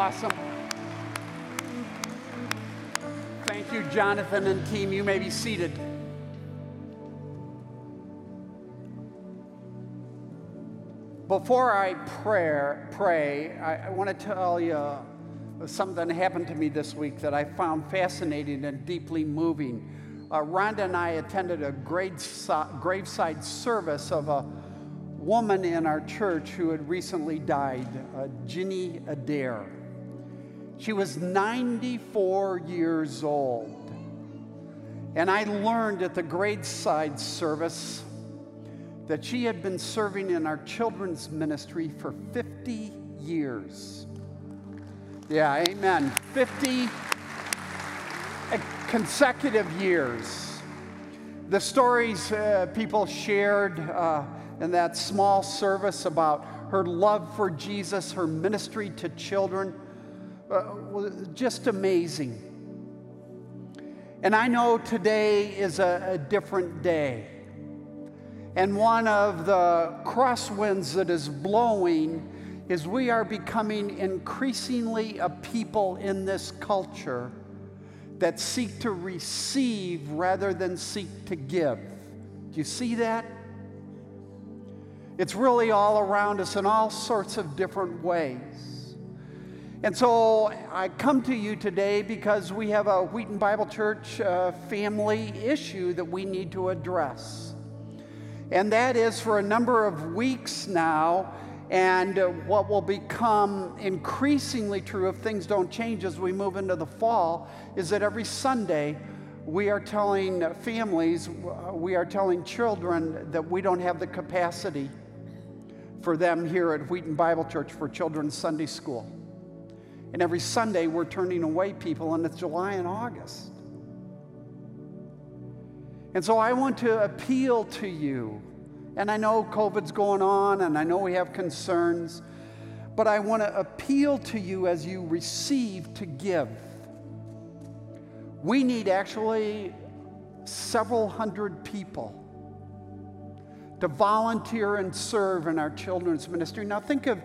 Awesome. Thank you, Jonathan and team. You may be seated. Before I pray, pray I, I want to tell you something happened to me this week that I found fascinating and deeply moving. Uh, Rhonda and I attended a graveside service of a woman in our church who had recently died, uh, Ginny Adair. She was 94 years old. And I learned at the graveside service that she had been serving in our children's ministry for 50 years. Yeah, amen. 50 consecutive years. The stories uh, people shared uh, in that small service about her love for Jesus, her ministry to children, uh, was just amazing. And I know today is a, a different day. And one of the crosswinds that is blowing is we are becoming increasingly a people in this culture that seek to receive rather than seek to give. Do you see that? It's really all around us in all sorts of different ways. And so I come to you today because we have a Wheaton Bible Church uh, family issue that we need to address. And that is for a number of weeks now, and uh, what will become increasingly true if things don't change as we move into the fall is that every Sunday we are telling families, uh, we are telling children that we don't have the capacity for them here at Wheaton Bible Church for Children's Sunday School. And every Sunday we're turning away people, and it's July and August. And so I want to appeal to you and I know COVID's going on, and I know we have concerns, but I want to appeal to you as you receive to give. We need actually several hundred people to volunteer and serve in our children's ministry. Now, think of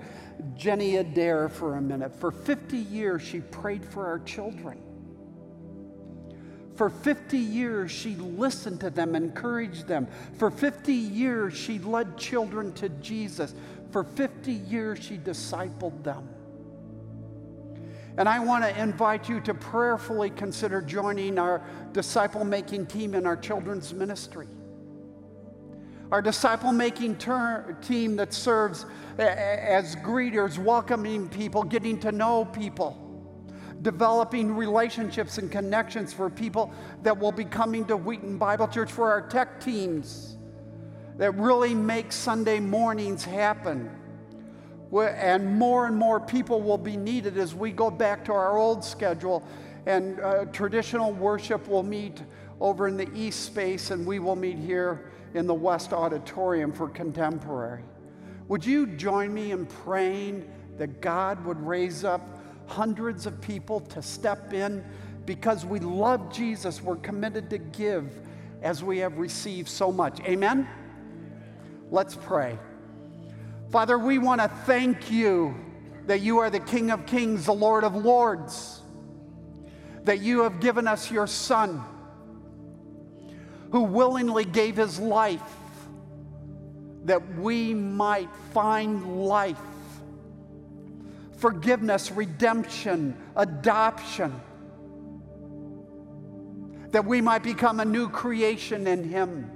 Jenny Adair for a minute. For 50 years, she prayed for our children. For 50 years, she listened to them, encouraged them. For 50 years, she led children to Jesus. For 50 years, she discipled them. And I want to invite you to prayerfully consider joining our disciple making team in our children's ministry. Our disciple making ter- team that serves as greeters, welcoming people, getting to know people developing relationships and connections for people that will be coming to Wheaton Bible Church, for our tech teams that really make Sunday mornings happen. And more and more people will be needed as we go back to our old schedule. And uh, traditional worship will meet over in the east space, and we will meet here in the west auditorium for contemporary. Would you join me in praying that God would raise up hundreds of people to step in because we love Jesus. We're committed to give as we have received so much. Amen? Let's pray. Father, we want to thank you that you are the King of Kings, the Lord of Lords, that you have given us your Son who willingly gave his life that we might find life forgiveness, redemption, adoption, that we might become a new creation in Him.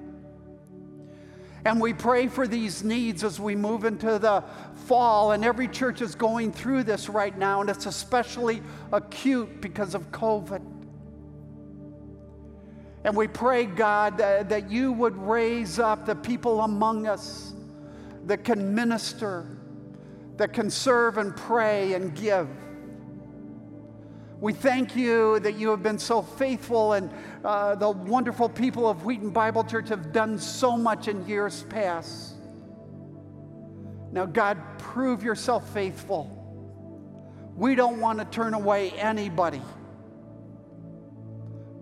And we pray for these needs as we move into the fall. And every church is going through this right now, and it's especially acute because of COVID. And we pray, God, that, you would raise up the people among us that can minister that can serve and pray and give. We thank you that you have been so faithful, and uh, the wonderful people of Wheaton Bible Church have done so much in years past. Now, God, prove yourself faithful. We don't want to turn away anybody.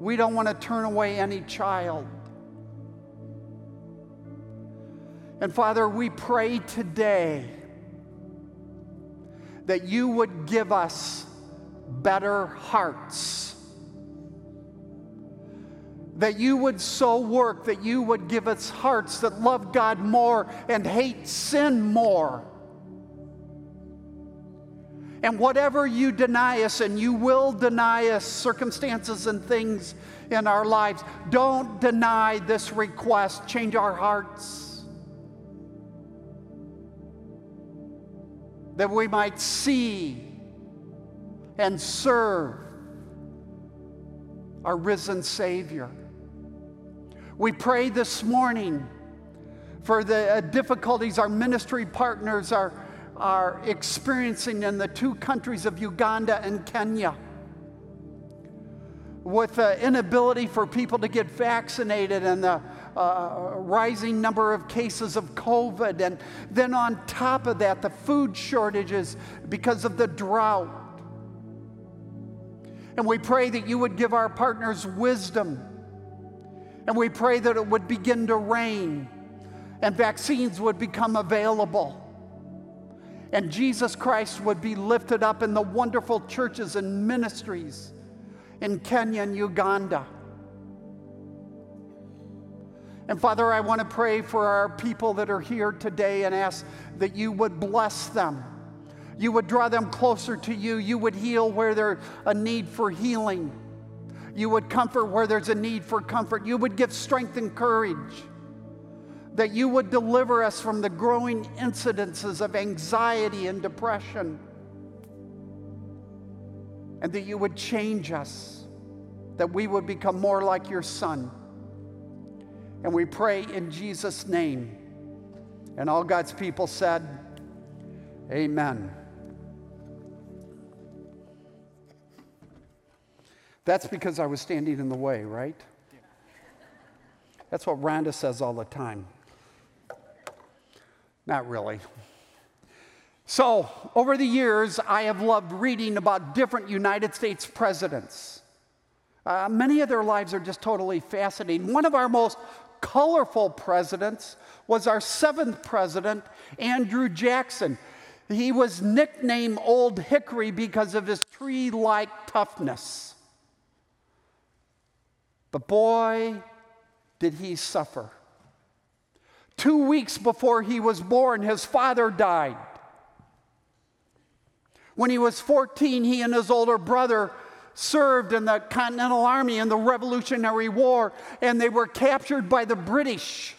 We don't want to turn away any child. And Father, we pray today that you would give us better hearts. That you would so work that you would give us hearts that love God more and hate sin more. And whatever you deny us, and you will deny us circumstances and things in our lives, don't deny this request. Change our hearts. That we might see and serve our risen Savior. We pray this morning for the uh, difficulties our ministry partners are, are experiencing in the two countries of Uganda and Kenya. With the inability for people to get vaccinated and the uh, rising number of cases of COVID. And then on top of that, the food shortages because of the drought. And we pray that you would give our partners wisdom. And we pray that it would begin to rain and vaccines would become available. And Jesus Christ would be lifted up in the wonderful churches and ministries in Kenya and Uganda. And Father, I want to pray for our people that are here today and ask that you would bless them you would draw them closer to you. You would heal where there's a need for healing. You would comfort where there's a need for comfort. You would give strength and courage. That you would deliver us from the growing incidences of anxiety and depression. And that you would change us. That we would become more like your Son. And we pray in Jesus' name. And all God's people said, Amen. That's because I was standing in the way, right? That's what Rhonda says all the time. Not really. So, over the years, I have loved reading about different United States presidents. Uh, many of their lives are just totally fascinating. One of our most colorful presidents was our seventh president, Andrew Jackson. He was nicknamed Old Hickory because of his tree like toughness. But boy, did he suffer. Two weeks before he was born, his father died. When he was 14, he and his older brother served in the Continental Army in the Revolutionary War, and they were captured by the British,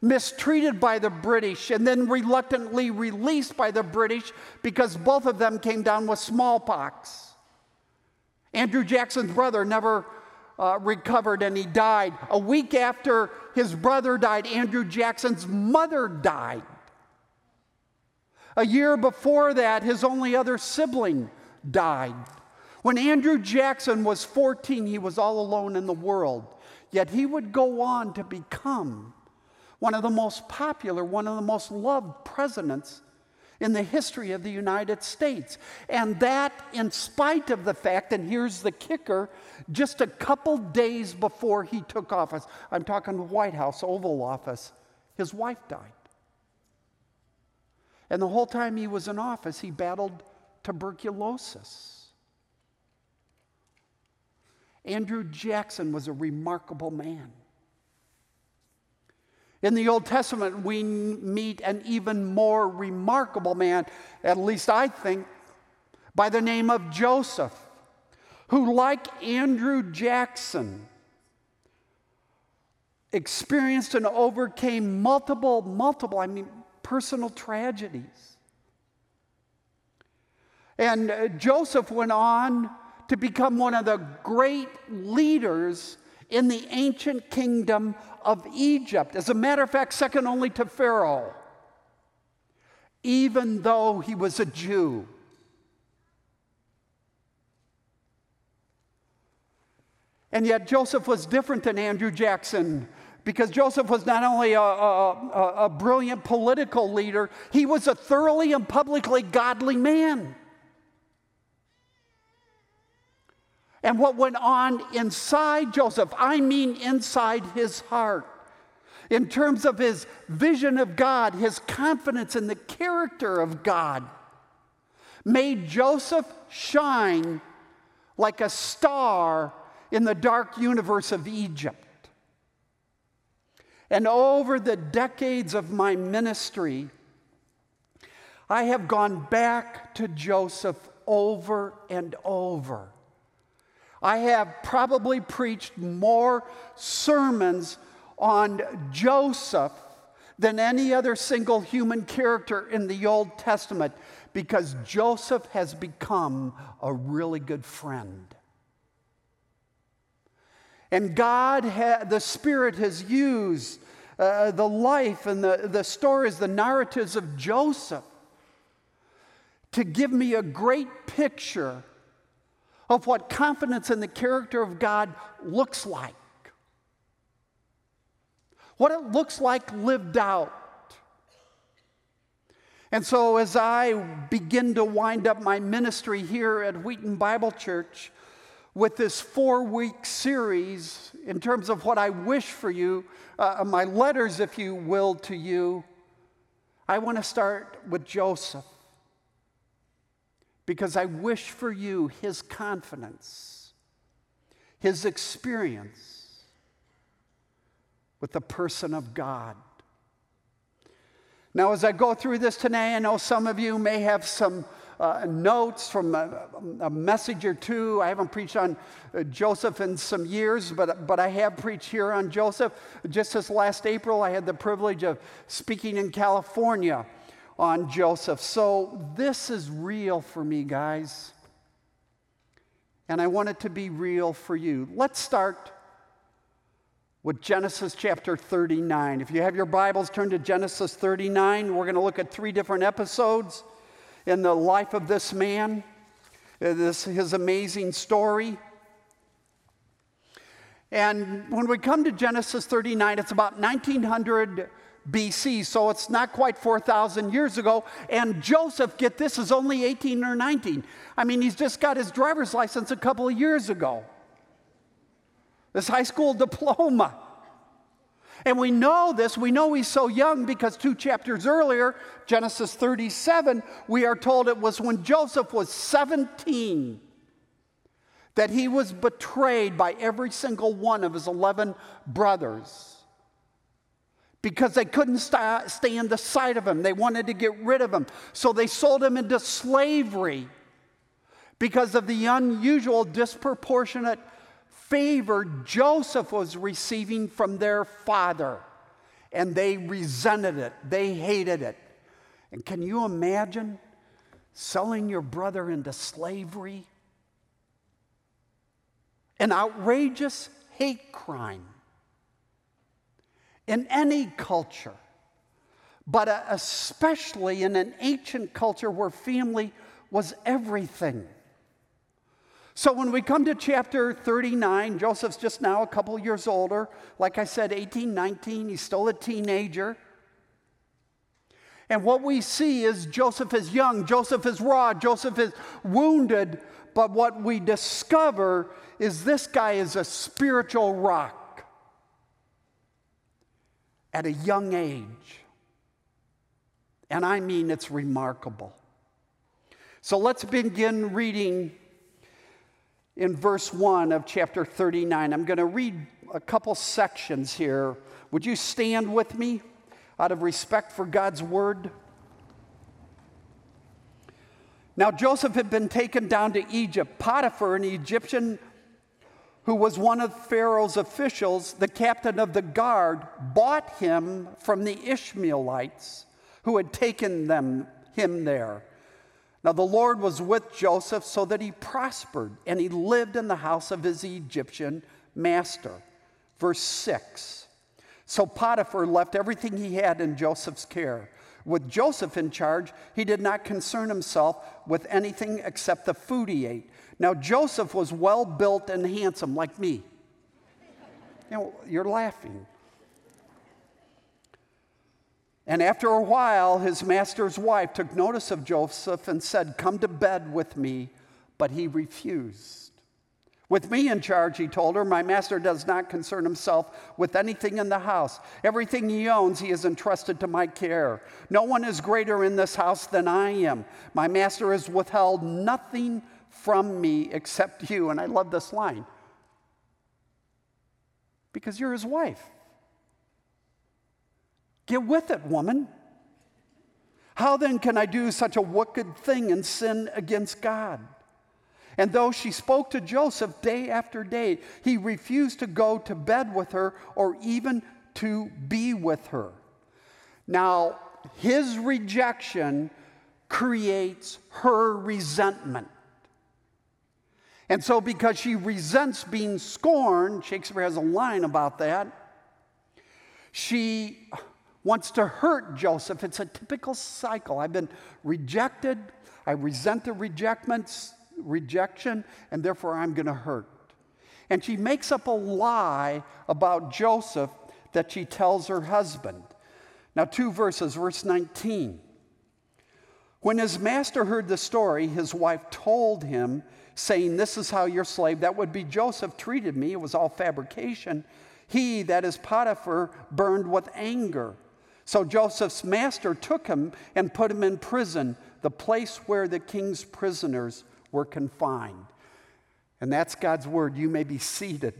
mistreated by the British, and then reluctantly released by the British because both of them came down with smallpox. Andrew Jackson's brother never uh, recovered and he died. A week after his brother died, Andrew Jackson's mother died. A year before that, his only other sibling died. When Andrew Jackson was 14, he was all alone in the world. Yet he would go on to become one of the most popular, one of the most loved presidents in the history of the United States. And that, in spite of the fact, and here's the kicker, just a couple days before he took office, I'm talking the White House, Oval Office, his wife died. And the whole time he was in office, he battled tuberculosis. Andrew Jackson was a remarkable man. In the Old Testament, we meet an even more remarkable man, at least I think, by the name of Joseph, who, like Andrew Jackson, experienced and overcame multiple, multiple, I mean, personal tragedies. And uh, Joseph went on to become one of the great leaders in the ancient kingdom of Egypt. As a matter of fact, second only to Pharaoh, even though he was a Jew. And yet, Joseph was different than Andrew Jackson because Joseph was not only a, a, a, brilliant political leader, he was a thoroughly and publicly godly man. And what went on inside Joseph. I mean, inside his heart. In terms of his vision of God, his confidence in the character of God. made Joseph shine like a star in the dark universe of Egypt. And over the decades of my ministry, I have gone back to Joseph over and over. I have probably preached more sermons on Joseph than any other single human character in the Old Testament because Joseph has become a really good friend. And God, ha- the Spirit has used uh, the life and the, the stories, the narratives of Joseph to give me a great picture of what confidence in the character of God looks like. What it looks like lived out. And so, as I begin to wind up my ministry here at Wheaton Bible Church with this four week series in terms of what I wish for you, uh, my letters, if you will, to you, I want to start with Joseph because I wish for you his confidence, his experience with the person of God. Now, as I go through this today, I know some of you may have some uh, notes from a, a, message or two. I haven't preached on uh, Joseph in some years, but, but I have preached here on Joseph. Just this last April, I had the privilege of speaking in California on Joseph. So this is real for me, guys. And I want it to be real for you. Let's start with Genesis chapter 39. If you have your Bibles, turn to Genesis 39. We're going to look at three different episodes in the life of this man, uh, this, his amazing story. And when we come to Genesis 39, it's about 1900 BC, so it's not quite 4,000 years ago. And Joseph, get this, is only 18 or 19. I mean, he's just got his driver's license a couple of years ago this high school diploma. And we know this, we know he's so young because two chapters earlier, Genesis 37, we are told it was when Joseph was 17 that he was betrayed by every single one of his 11 brothers because they couldn't st- stand the sight of him. They wanted to get rid of him. So they sold him into slavery because of the unusual, disproportionate favor Joseph was receiving from their father. And they resented it, they hated it. And can you imagine selling your brother into slavery? An outrageous hate crime in any culture, but uh, especially in an ancient culture where family was everything. So when we come to chapter 39, Joseph's just now a couple years older. Like I said, 18, 19, he's still a teenager. And what we see is Joseph is young, Joseph is raw, Joseph is wounded. But what we discover is this guy is a spiritual rock at a young age. And I mean, it's remarkable. So let's begin reading in verse 1 of chapter 39. I'm going to read a couple sections here. Would you stand with me out of respect for God's word? Now, Joseph had been taken down to Egypt. Potiphar, an Egyptian who was one of Pharaoh's officials, the captain of the guard, bought him from the Ishmaelites who had taken them, him there. Now the Lord was with Joseph so that he prospered, and he lived in the house of his Egyptian master. Verse 6 So Potiphar left everything he had in Joseph's care. With Joseph in charge, he did not concern himself with anything except the food he ate. Now Joseph was well built and handsome, like me. You know, you're laughing. And after a while, his master's wife took notice of Joseph and said, Come to bed with me. But he refused. With me in charge, he told her, my master does not concern himself with anything in the house. Everything he owns, he has entrusted to my care. No one is greater in this house than I am. My master has withheld nothing from me except you. And I love this line because you're his wife. Get with it, woman. How then can I do such a wicked thing and sin against God? And though she spoke to Joseph day after day, he refused to go to bed with her or even to be with her. Now, his rejection creates her resentment. And so, because she resents being scorned, Shakespeare has a line about that, she wants to hurt Joseph. It's a typical cycle. I've been rejected, I resent the rejectments rejection, and therefore I'm going to hurt. And she makes up a lie about Joseph that she tells her husband. Now, two verses, verse 19. When his master heard the story, his wife told him, saying, This is how your slave, that would be Joseph, treated me. It was all fabrication. He, that is Potiphar, burned with anger. So Joseph's master took him and put him in prison, the place where the king's prisoners were confined. And that's God's word. You may be seated.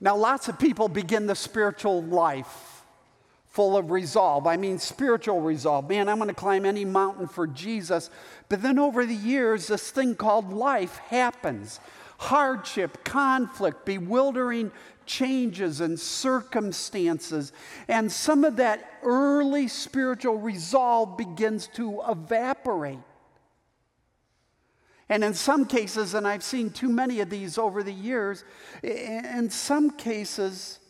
Now, lots of people begin the spiritual life full of resolve. I mean, spiritual resolve. Man, I'm going to climb any mountain for Jesus. But then over the years, this thing called life happens hardship, conflict, bewildering changes and circumstances. And some of that early spiritual resolve begins to evaporate. And in some cases, and I've seen too many of these over the years, in some cases,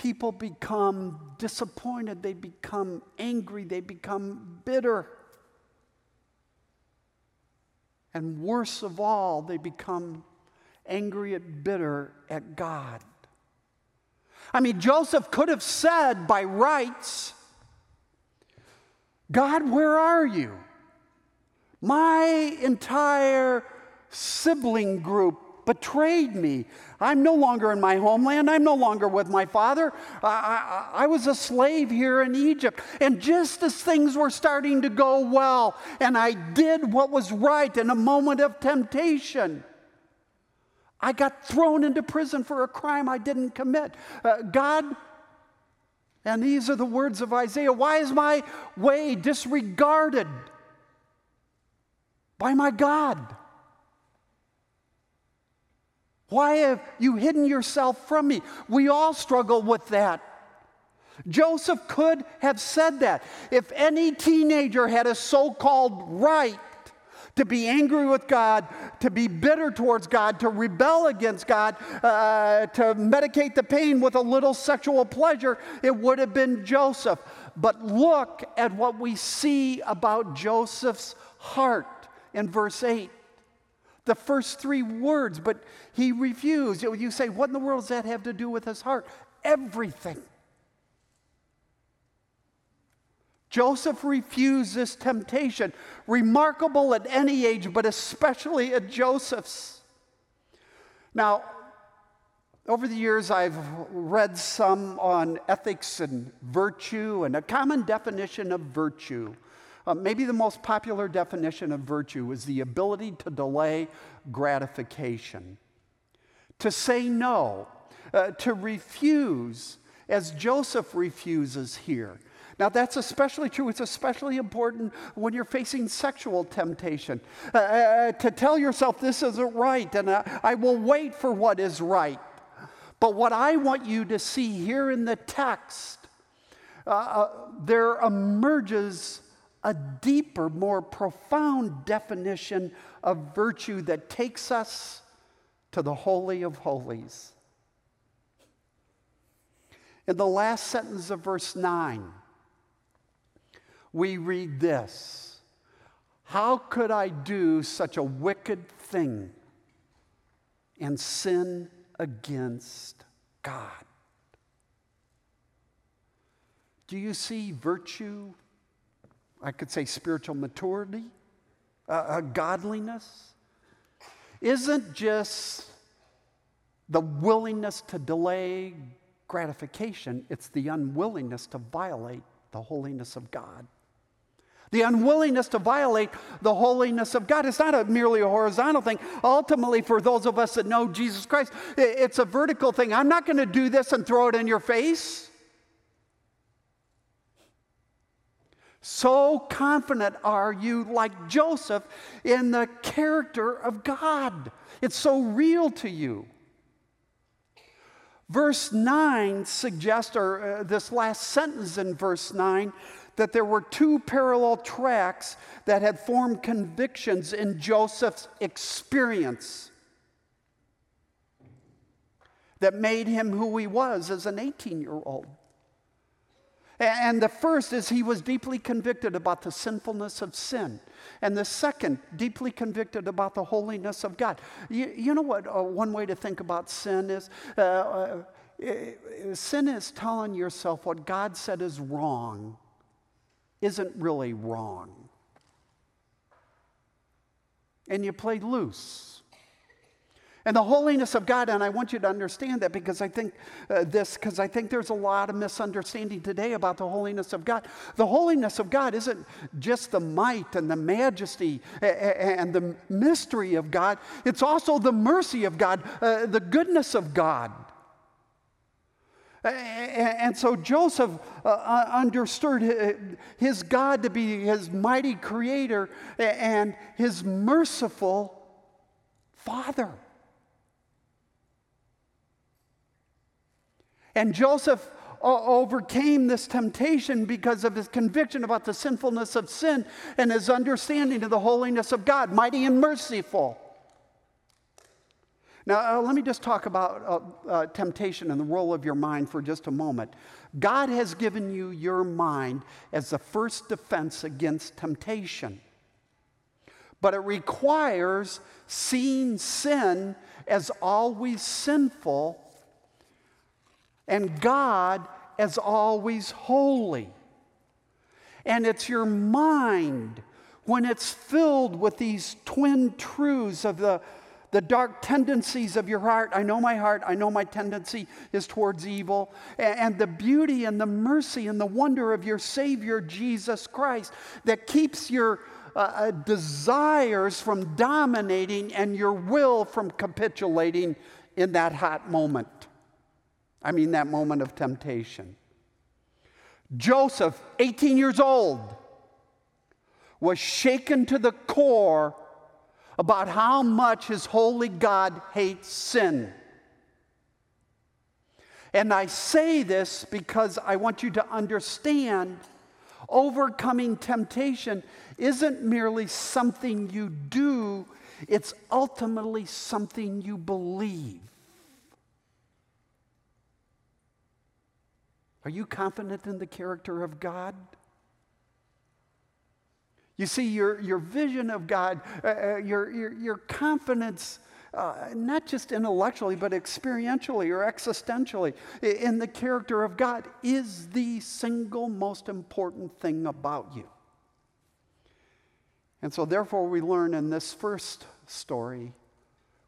people become disappointed, they become angry, they become bitter. And worst of all, they become angry and bitter at God. I mean, Joseph could have said by rights, God, where are you? My entire sibling group betrayed me. I'm no longer in my homeland. I'm no longer with my father. I, I, I, was a slave here in Egypt. And just as things were starting to go well, and I did what was right in a moment of temptation, I got thrown into prison for a crime I didn't commit. Uh, God, and these are the words of Isaiah why is my way disregarded by my God? Why have you hidden yourself from me? We all struggle with that. Joseph could have said that. If any teenager had a so called right to be angry with God, to be bitter towards God, to rebel against God, uh, to medicate the pain with a little sexual pleasure, it would have been Joseph. But look at what we see about Joseph's heart in verse 8. The first three words, but he refused. You say, what in the world does that have to do with his heart? Everything. Joseph refused this temptation, remarkable at any age, but especially at Joseph's. Now, over the years, I've read some on ethics and virtue and a common definition of virtue. Uh, maybe the most popular definition of virtue is the ability to delay gratification, to say no, uh, to refuse, as Joseph refuses here. Now, that's especially true. It's especially important when you're facing sexual temptation. Uh, uh, uh to tell yourself this isn't right and uh, I will wait for what is right. But what I want you to see here in the text, uh there emerges a deeper, more profound definition of virtue that takes us to the Holy of Holies. In the last sentence of verse 9, we read this How could I do such a wicked thing and sin against God? Do you see virtue? I could say spiritual maturity uh, godliness isn't just the willingness to delay gratification, it's the unwillingness to violate the holiness of God. The unwillingness to violate the holiness of God. It's not a merely a horizontal thing. Ultimately, for those of us that know Jesus Christ, it's a vertical thing. I'm not going to do this and throw it in your face. So confident are you, like Joseph, in the character of God. It's so real to you. Verse 9 suggests, or uh, this last sentence in verse 9, that there were two parallel tracks that had formed convictions in Joseph's experience that made him who he was as an 18 year old. And the first is he was deeply convicted about the sinfulness of sin. And the second, deeply convicted about the holiness of God. You, you know what uh, one way to think about sin is? Uh, uh, sin is telling yourself what God said is wrong isn't really wrong. And you play loose. And the holiness of God, and I want you to understand that because I think uh, this, because I think there's a lot of misunderstanding today about the holiness of God. The holiness of God isn't just the might and the majesty and the mystery of God, it's also the mercy of God, uh, the goodness of God. And so Joseph uh, understood his God to be his mighty creator and his merciful father. And Joseph overcame this temptation because of his conviction about the sinfulness of sin and his understanding of the holiness of God, mighty and merciful. Now, uh, let me just talk about uh, uh, temptation and the role of your mind for just a moment. God has given you your mind as the first defense against temptation. But it requires seeing sin as always sinful and God as always holy. And it's your mind when it's filled with these twin truths of the, the dark tendencies of your heart. I know my heart, I know my tendency is towards evil, and, the beauty and the mercy and the wonder of your Savior, Jesus Christ, that keeps your uh, uh desires from dominating and your will from capitulating in that hot moment. I mean, that moment of temptation. Joseph, 18 years old, was shaken to the core about how much his holy God hates sin. And I say this because I want you to understand overcoming temptation isn't merely something you do, it's ultimately something you believe. Are you confident in the character of God? You see, your, your vision of God, uh, uh, your, your, your confidence, uh, not just intellectually, but experientially or existentially, in the character of God is the single most important thing about you. And so, therefore, we learn in this first story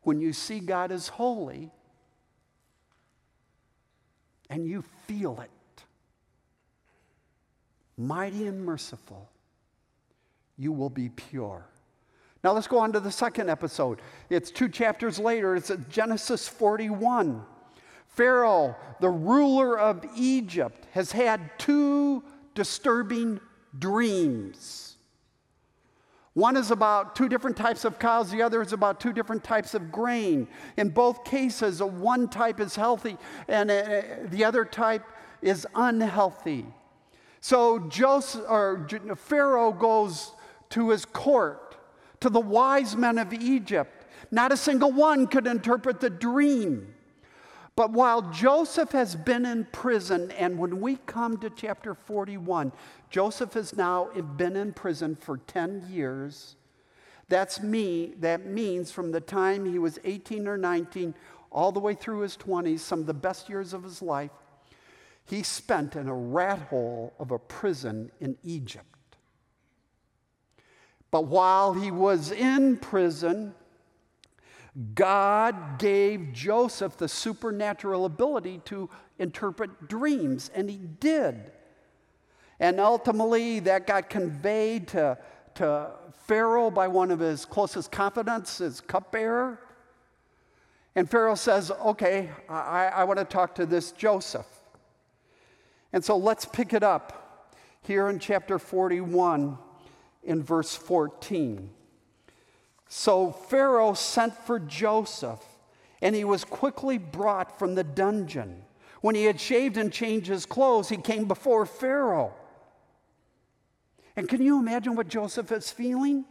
when you see God as holy and you feel it, mighty and merciful, you will be pure. Now let's go on to the second episode. It's two chapters later, it's Genesis 41. Pharaoh, the ruler of Egypt, has had two disturbing dreams. One is about two different types of cows, the other is about two different types of grain. In both cases, one type is healthy and uh, the other type is unhealthy. So Joseph, or Pharaoh goes to his court, to the wise men of Egypt. Not a single one could interpret the dream. But while Joseph has been in prison, and when we come to chapter 41, Joseph has now been in prison for 10 years. That's me. That means from the time he was 18 or 19 all the way through his 20s, some of the best years of his life, he spent in a rat hole of a prison in Egypt. But while he was in prison, God gave Joseph the supernatural ability to interpret dreams, and he did. And ultimately, that got conveyed to, to Pharaoh by one of his closest confidants, his cupbearer. And Pharaoh says, Okay, I, I want to talk to this Joseph. And so let's pick it up here in chapter 41 in verse 14. So Pharaoh sent for Joseph, and he was quickly brought from the dungeon. When he had shaved and changed his clothes, he came before Pharaoh. And can you imagine what Joseph is feeling?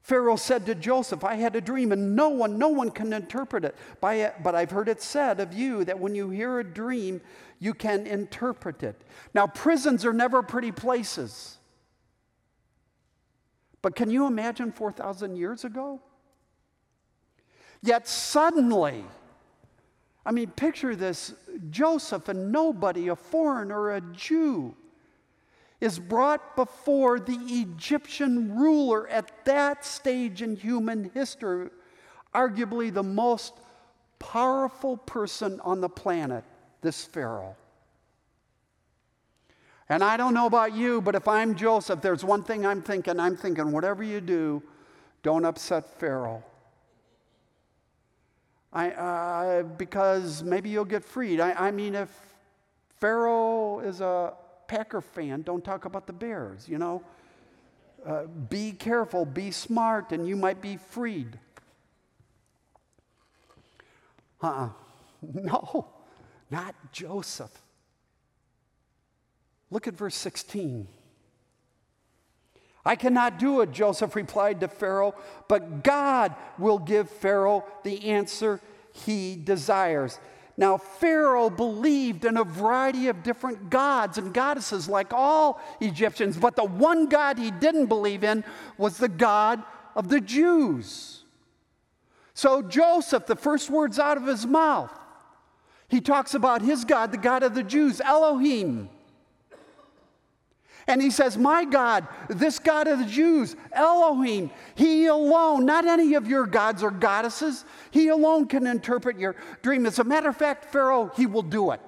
Pharaoh said to Joseph, I had a dream, and no one, no one can interpret it. But I've heard it said of you that when you hear a dream, you can interpret it. Now, prisons are never pretty places. But can you imagine 4,000 years ago? Yet suddenly, I mean, picture this Joseph, a nobody, a foreigner, a Jew is brought before the Egyptian ruler at that stage in human history, arguably the most powerful person on the planet, this Pharaoh. And I don't know about you, but if I'm Joseph, there's one thing I'm thinking. I'm thinking, whatever you do, don't upset Pharaoh. I, uh, because maybe you'll get freed. I, I mean, if Pharaoh is a Packer fan, don't talk about the Bears, you know? Uh, be careful, be smart, and you might be freed. Uh uh No, not Joseph. Look at verse 16. I cannot do it, Joseph replied to Pharaoh, but God will give Pharaoh the answer he desires. Now, Pharaoh believed in a variety of different gods and goddesses, like all Egyptians, but the one God he didn't believe in was the God of the Jews. So, Joseph, the first words out of his mouth, he talks about his God, the God of the Jews, Elohim. And he says, My God, this God of the Jews, Elohim, he alone, not any of your gods or goddesses, he alone can interpret your dream. As a matter of fact, Pharaoh, he will do it.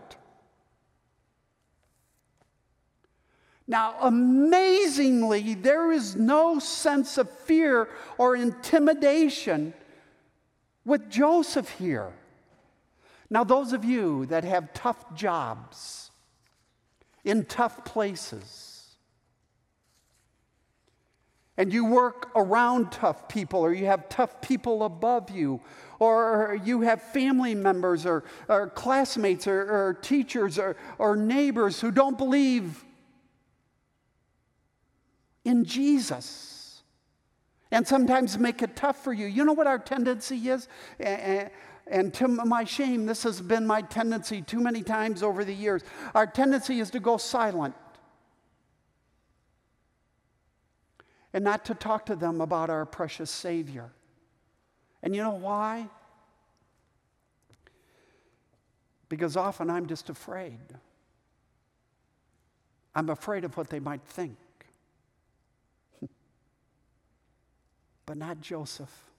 Now, amazingly, there is no sense of fear or intimidation with Joseph here. Now, those of you that have tough jobs in tough places, and you work around tough people, or you have tough people above you, or you have family members, or, or classmates, or, or teachers, or, or neighbors who don't believe in Jesus. And sometimes make it tough for you. You know what our tendency is? And to my shame, this has been my tendency too many times over the years. Our tendency is to go silent. And not to talk to them about our precious Savior. And you know why? Because often I'm just afraid. I'm afraid of what they might think. but not Joseph.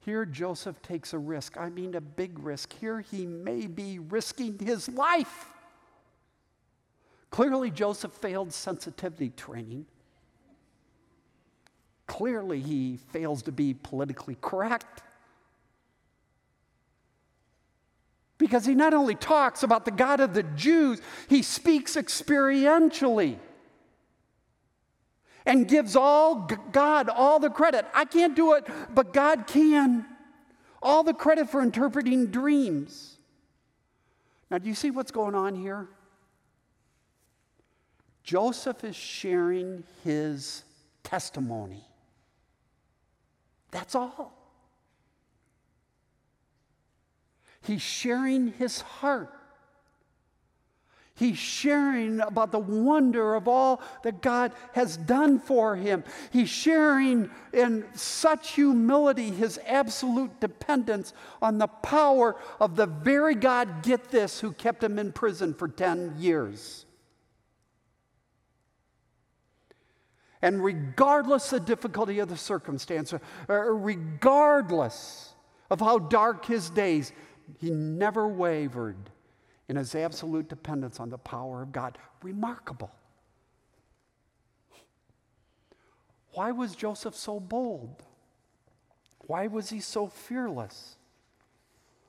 Here, Joseph takes a risk. I mean, a big risk. Here, he may be risking his life. Clearly, Joseph failed sensitivity training. Clearly, he fails to be politically correct. Because he not only talks about the God of the Jews, he speaks experientially and gives all God all the credit. I can't do it, but God can. All the credit for interpreting dreams. Now, do you see what's going on here? Joseph is sharing his testimony. That's all. He's sharing his heart. He's sharing about the wonder of all that God has done for him. He's sharing in such humility his absolute dependence on the power of the very God, get this, who kept him in prison for 10 years. And regardless of the difficulty of the circumstance, regardless of how dark his days, he never wavered in his absolute dependence on the power of God. Remarkable. Why was Joseph so bold? Why was he so fearless?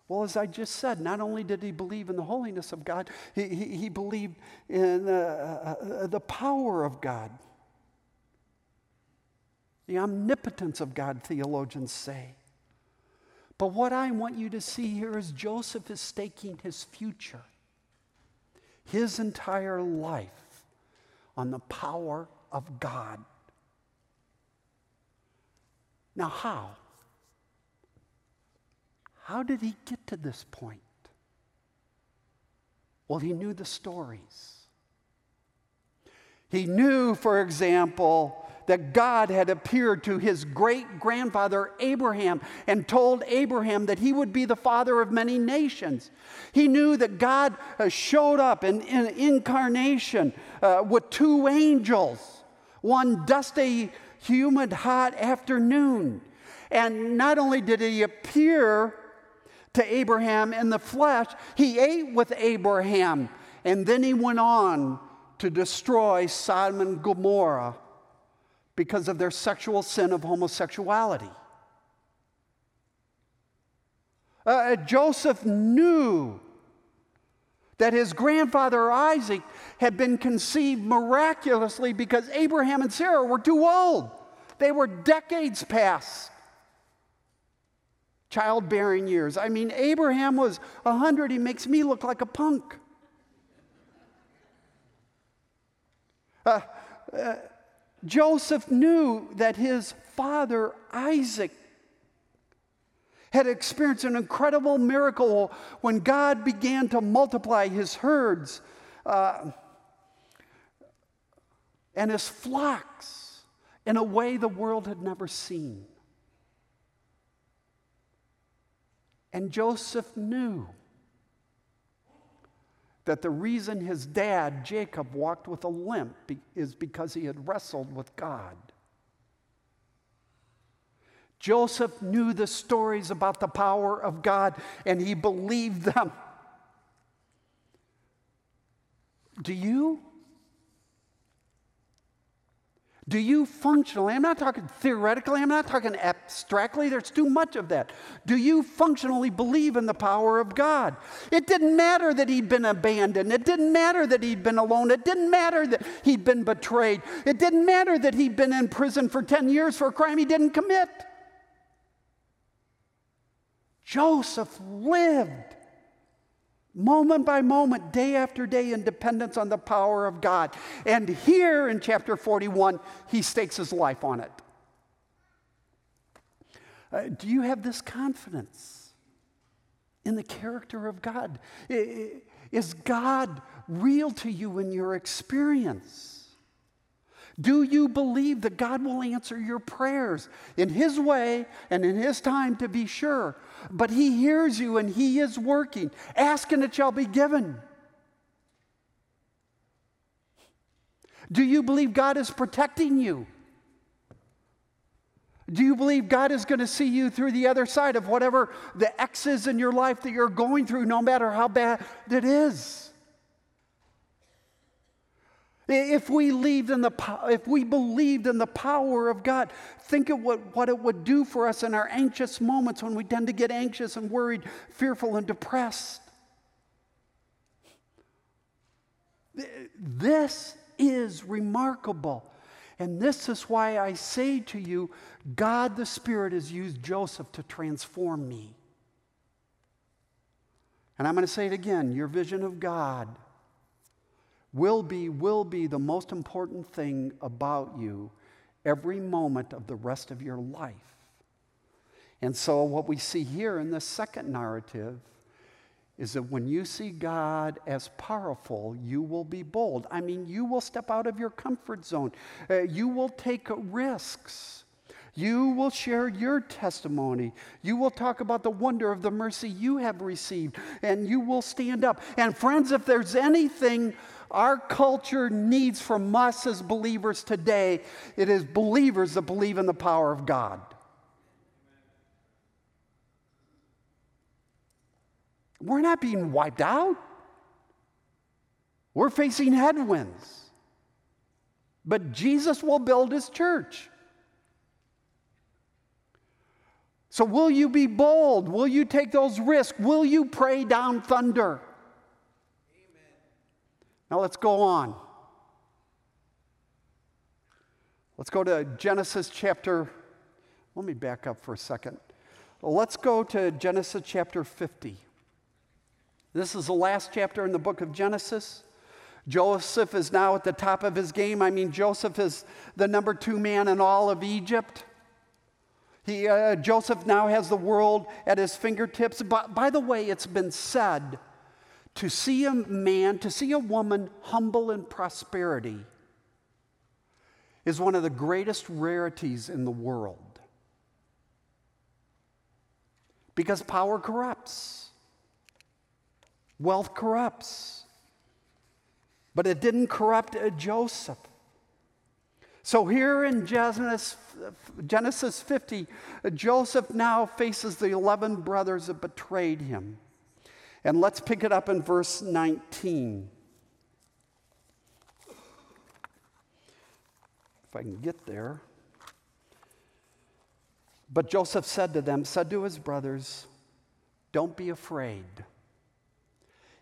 Well, as I just said, not only did he believe in the holiness of God, he, he, he believed in uh, uh, the power of God, the omnipotence of God, theologians say. But what I want you to see here is Joseph is staking his future, his entire life, on the power of God. Now, how? How did he get to this point? Well, he knew the stories. He knew, for example, that God had appeared to his great grandfather Abraham and told Abraham that he would be the father of many nations. He knew that God uh, showed up in, in incarnation uh, with two angels, one dusty, humid, hot afternoon. And not only did he appear to Abraham in the flesh, he ate with Abraham. And then he went on to destroy Sodom and Gomorrah because of their sexual sin of homosexuality. Uh, uh, Joseph knew that his grandfather Isaac had been conceived miraculously because Abraham and Sarah were too old. They were decades past childbearing years. I mean, Abraham was 100. He makes me look like a punk. Uh, uh, Joseph knew that his father Isaac had experienced an incredible miracle when God began to multiply his herds uh, and his flocks in a way the world had never seen. And Joseph knew that the reason his dad, Jacob, walked with a limp is because he had wrestled with God. Joseph knew the stories about the power of God and he believed them. Do you? Do you functionally, I'm not talking theoretically, I'm not talking abstractly, there's too much of that. Do you functionally believe in the power of God? It didn't matter that he'd been abandoned. It didn't matter that he'd been alone. It didn't matter that he'd been betrayed. It didn't matter that he'd been in prison for 10 years for a crime he didn't commit. Joseph lived moment by moment, day after day, in dependence on the power of God. And here in chapter 41, he stakes his life on it. Uh, do you have this confidence in the character of God? Is God real to you in your experience? Do you believe that God will answer your prayers in His way and in His time to be sure? But He hears you and He is working. Ask and it shall be given. Do you believe God is protecting you? Do you believe God is going to see you through the other side of whatever the X is in your life that you're going through, no matter how bad it is? If we, in the, if we believed in the power of God, think of what, what it would do for us in our anxious moments when we tend to get anxious and worried, fearful and depressed. This is remarkable. And this is why I say to you God the Spirit has used Joseph to transform me. And I'm going to say it again your vision of God will be, will be the most important thing about you every moment of the rest of your life. And so, what we see here in the second narrative is that when you see God as powerful, you will be bold. I mean, you will step out of your comfort zone, uh, you will take risks. You will share your testimony. You will talk about the wonder of the mercy you have received, and you will stand up. And, friends, if there's anything our culture needs from us as believers today, it is believers that believe in the power of God. We're not being wiped out. We're facing headwinds. But Jesus will build his church. So, will you be bold? Will you take those risks? Will you pray down thunder? Now, let's go on. Let's go to Genesis chapter. Let me back up for a second. Let's go to Genesis chapter 50. This is the last chapter in the book of Genesis. Joseph is now at the top of his game. I mean, Joseph is the number two man in all of Egypt. He, uh, Joseph now has the world at his fingertips. But by the way, it's been said to see a man, to see a woman humble in prosperity is one of the greatest rarities in the world. Because power corrupts. Wealth corrupts. But it didn't corrupt uh, Joseph. So here in Genesis, Genesis 50, Joseph now faces the 11 brothers that betrayed him. And let's pick it up in verse 19. If I can get there. But Joseph said to them, said to his brothers, Don't be afraid.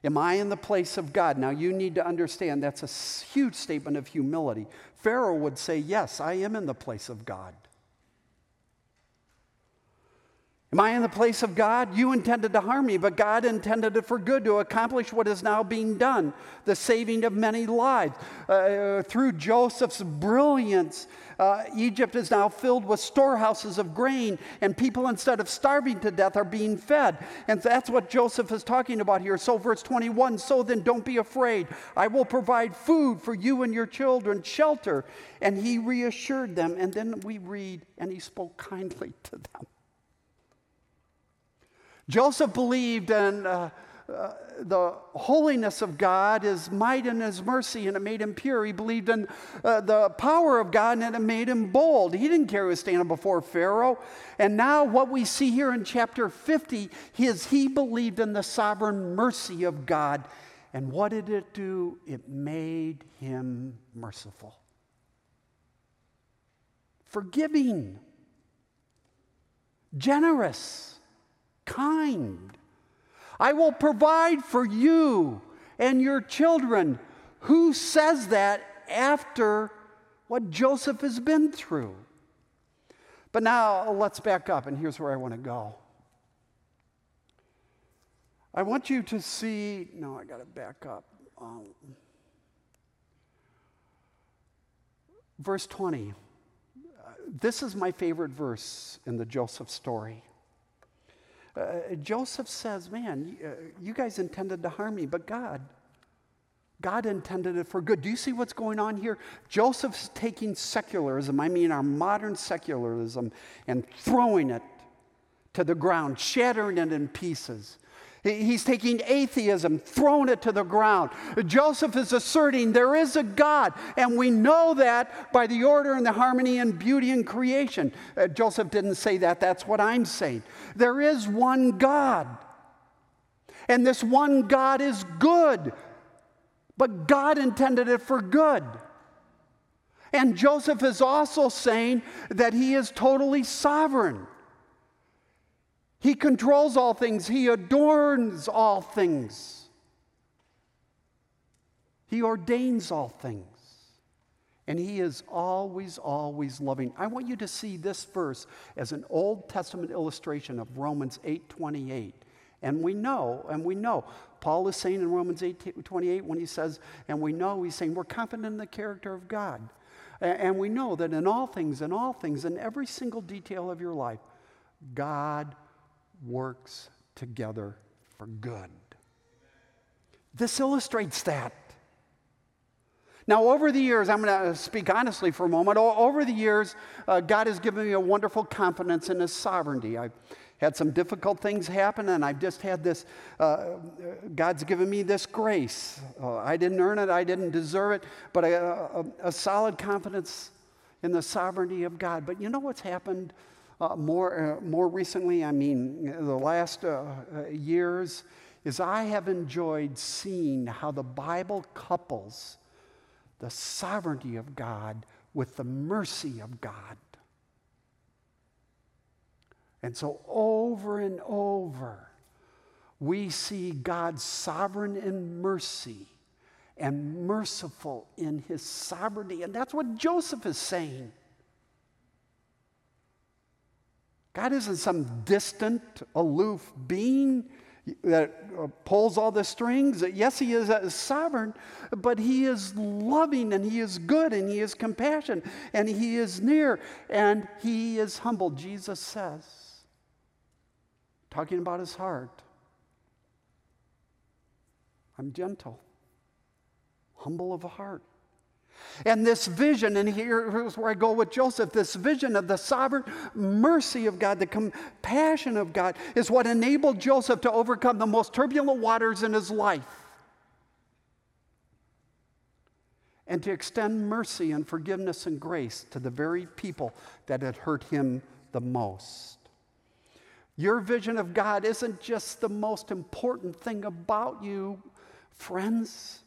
Am I in the place of God? Now, you need to understand that's a huge statement of humility. Pharaoh would say, Yes, I am in the place of God. Am I in the place of God? You intended to harm me, but God intended it for good to accomplish what is now being done the saving of many lives. Uh, through Joseph's brilliance, uh, Egypt is now filled with storehouses of grain, and people, instead of starving to death, are being fed. And that's what Joseph is talking about here. So, verse 21 So then, don't be afraid. I will provide food for you and your children, shelter. And he reassured them. And then we read, and he spoke kindly to them. Joseph believed in uh, uh, the holiness of God, his might and his mercy, and it made him pure. He believed in uh, the power of God, and it made him bold. He didn't care who was standing before Pharaoh. And now, what we see here in chapter 50 is he believed in the sovereign mercy of God. And what did it do? It made him merciful, forgiving, generous kind. I will provide for you and your children. Who says that after what Joseph has been through? But now let's back up, and here's where I want to go. I want you to see, no, I got to back up. Um, verse 20. Uh, this is my favorite verse in the Joseph story. Uh, Joseph says, Man, uh, you guys intended to harm me, but God, God intended it for good. Do you see what's going on here? Joseph's taking secularism, I mean our modern secularism, and throwing it to the ground, shattering it in pieces. He's taking atheism, throwing it to the ground. Joseph is asserting there is a God, and we know that by the order and the harmony and beauty in creation. Uh, Joseph didn't say that, that's what I'm saying. There is one God, and this one God is good, but God intended it for good. And Joseph is also saying that he is totally sovereign. He controls all things, He adorns all things, He ordains all things. And he is always, always loving. I want you to see this verse as an Old Testament illustration of Romans 8 28. And we know, and we know, Paul is saying in Romans 8 28 when he says, and we know, he's saying, we're confident in the character of God. And we know that in all things, in all things, in every single detail of your life, God works together for good. This illustrates that. Now, over the years, I'm going to speak honestly for a moment. Over the years, uh, God has given me a wonderful confidence in His sovereignty. I've had some difficult things happen, and I've just had this uh, God's given me this grace. Uh, I didn't earn it, I didn't deserve it, but a, solid confidence in the sovereignty of God. But you know what's happened uh, more, uh, more recently? I mean, the last uh, years, is I have enjoyed seeing how the Bible couples the sovereignty of God with the mercy of God. And so, over and over, we see God sovereign in mercy and merciful in his sovereignty. And that's what Joseph is saying. God isn't some distant, aloof being that uh, pulls all the strings. Yes, he is sovereign, but he is loving and he is good and he is compassionate and he is near and he is humble, Jesus says. Talking about his heart. I'm gentle, humble of heart. And this vision, and here's where I go with Joseph this vision of the sovereign mercy of God, the compassion of God, is what enabled Joseph to overcome the most turbulent waters in his life and to extend mercy and forgiveness and grace to the very people that had hurt him the most. Your vision of God isn't just the most important thing about you, friends.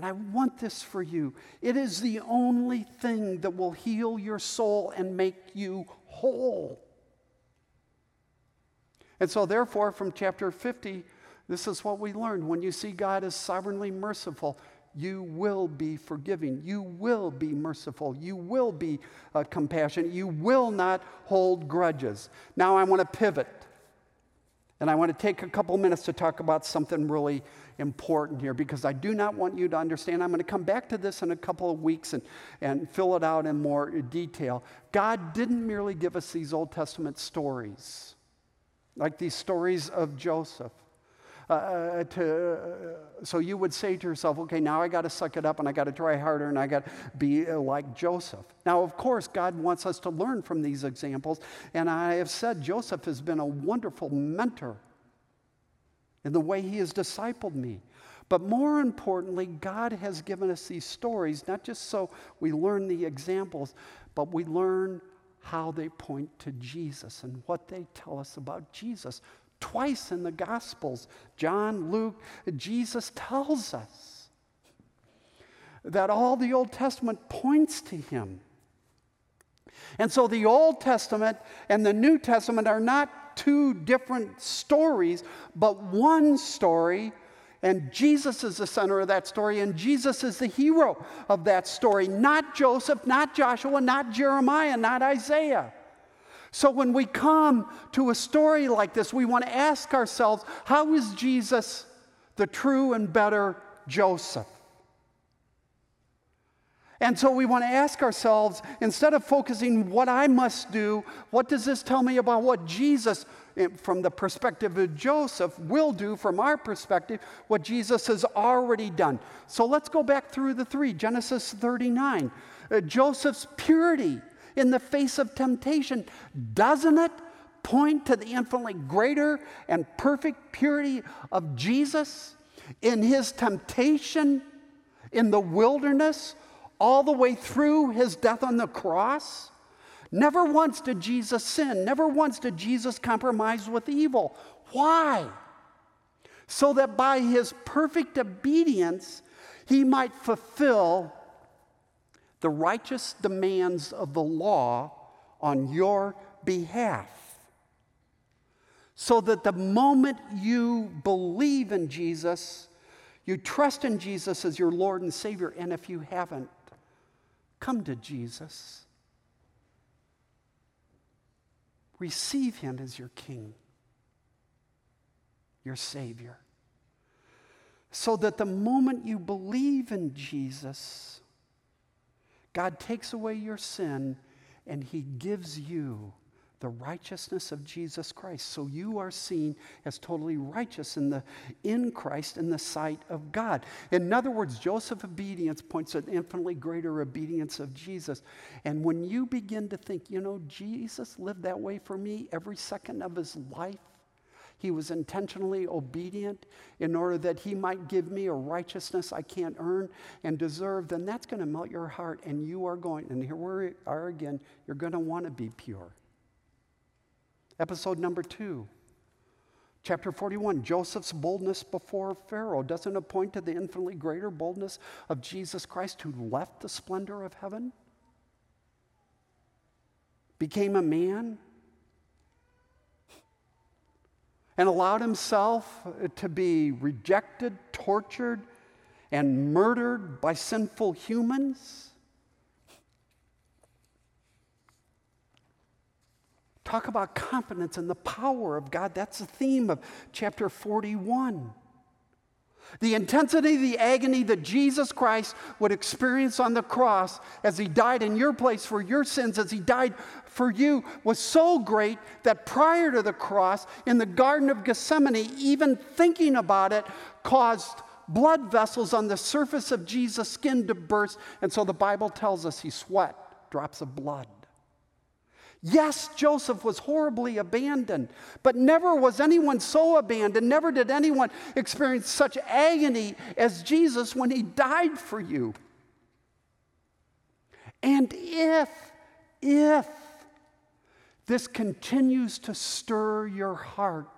And I want this for you. It is the only thing that will heal your soul and make you whole. And so, therefore, from chapter 50, this is what we learned. When you see God as sovereignly merciful, you will be forgiving. You will be merciful. You will be uh, compassionate. You will not hold grudges. Now, I want to pivot. And I want to take a couple minutes to talk about something really important here because I do not want you to understand. I'm going to come back to this in a couple of weeks and, and fill it out in more detail. God didn't merely give us these Old Testament stories, like these stories of Joseph. Uh, uh to, uh, so you would say to yourself, okay, now I got to suck it up and I got to try harder and I got to be uh, like Joseph. Now, of course, God wants us to learn from these examples. And I have said Joseph has been a wonderful mentor in the way He has discipled me. But more importantly, God has given us these stories, not just so we learn the examples, but we learn how they point to Jesus and what they tell us about Jesus. Twice in the Gospels, John, Luke, Jesus tells us that all the Old Testament points to him. And so the Old Testament and the New Testament are not two different stories, but one story. And Jesus is the center of that story, and Jesus is the hero of that story, not Joseph, not Joshua, not Jeremiah, not Isaiah. So when we come to a story like this, we want to ask ourselves how is Jesus the true and better Joseph? And so we want to ask ourselves instead of focusing what I must do, what does this tell me about what Jesus, eh, from the perspective of Joseph, will do from our perspective, what Jesus has already done? So let's go back through the three Genesis 39. Uh, Joseph's purity in the face of temptation, doesn't it point to the infinitely greater and perfect purity of Jesus in his temptation in the wilderness? all the way through his death on the cross. Never once did Jesus sin. Never once did Jesus compromise with evil. Why? So that by his perfect obedience, he might fulfill the righteous demands of the law on your behalf. So that the moment you believe in Jesus, you trust in Jesus as your Lord and Savior, and if you haven't, Come to Jesus. Receive him as your king, your Savior. So that the moment you believe in Jesus, God takes away your sin and he gives you the righteousness of Jesus Christ. So you are seen as totally righteous in, the, in Christ in the sight of God. In other words, Joseph's obedience points to the infinitely greater obedience of Jesus. And when you begin to think, you know, Jesus lived that way for me every second of his life, he was intentionally obedient in order that he might give me a righteousness I can't earn and deserve, then that's going to melt your heart. And you are going, and here we are again, you're going to want to be pure. Episode number two. Chapter 41, Joseph's boldness before Pharaoh. Doesn't it point to the infinitely greater boldness of Jesus Christ who left the splendor of heaven? Became a man and allowed himself uh, to be rejected, tortured, and murdered by sinful humans? Talk about confidence in the power of God. That's the theme of chapter 41. The intensity, the agony that Jesus Christ would experience on the cross as he died in your place for your sins, as he died for you, was so great that prior to the cross, in the Garden of Gethsemane, even thinking about it caused blood vessels on the surface of Jesus' skin to burst. And so the Bible tells us he sweat drops of blood. Yes, Joseph was horribly abandoned, but never was anyone so abandoned. Never did anyone experience such agony as Jesus when he died for you. And if, if this continues to stir your heart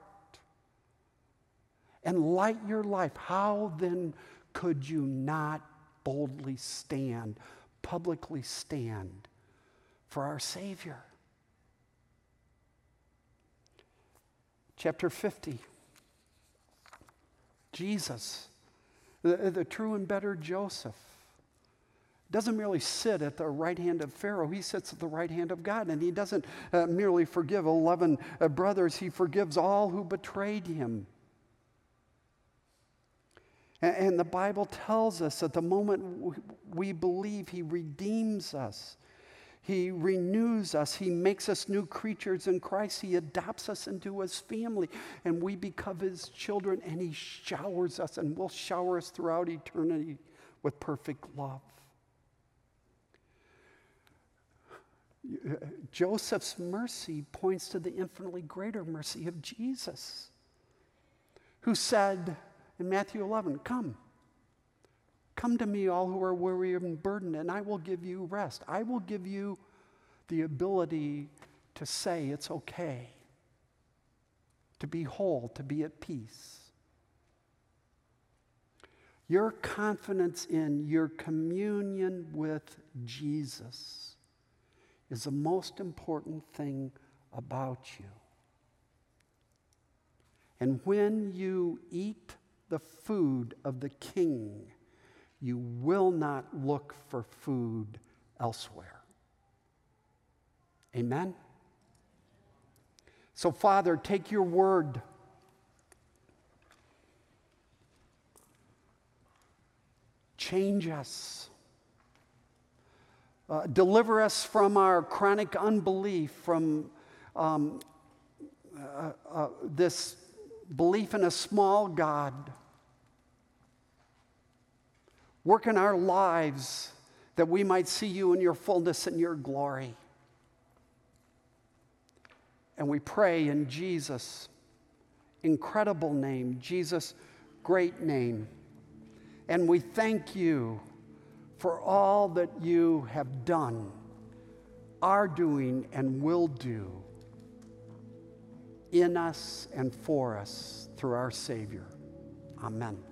and light your life, how then could you not boldly stand, publicly stand for our Savior? Chapter 50. Jesus, the, the true and better Joseph, doesn't merely sit at the right hand of Pharaoh, he sits at the right hand of God. And he doesn't uh, merely forgive 11 uh, brothers, he forgives all who betrayed him. And, and the Bible tells us that the moment we believe, he redeems us. He renews us. He makes us new creatures in Christ. He adopts us into his family, and we become his children, and he showers us and will shower us throughout eternity with perfect love. Joseph's mercy points to the infinitely greater mercy of Jesus, who said in Matthew 11, Come. Come to me, all who are weary and burdened, and I will give you rest. I will give you the ability to say it's okay, to be whole, to be at peace. Your confidence in your communion with Jesus is the most important thing about you. And when you eat the food of the King, you will not look for food elsewhere. Amen? So, Father, take your word. Change us. Uh, deliver us from our chronic unbelief, from um, uh, uh, this belief in a small God Work in our lives that we might see you in your fullness and your glory. And we pray in Jesus' incredible name, Jesus' great name. And we thank you for all that you have done, are doing, and will do in us and for us through our Savior. Amen.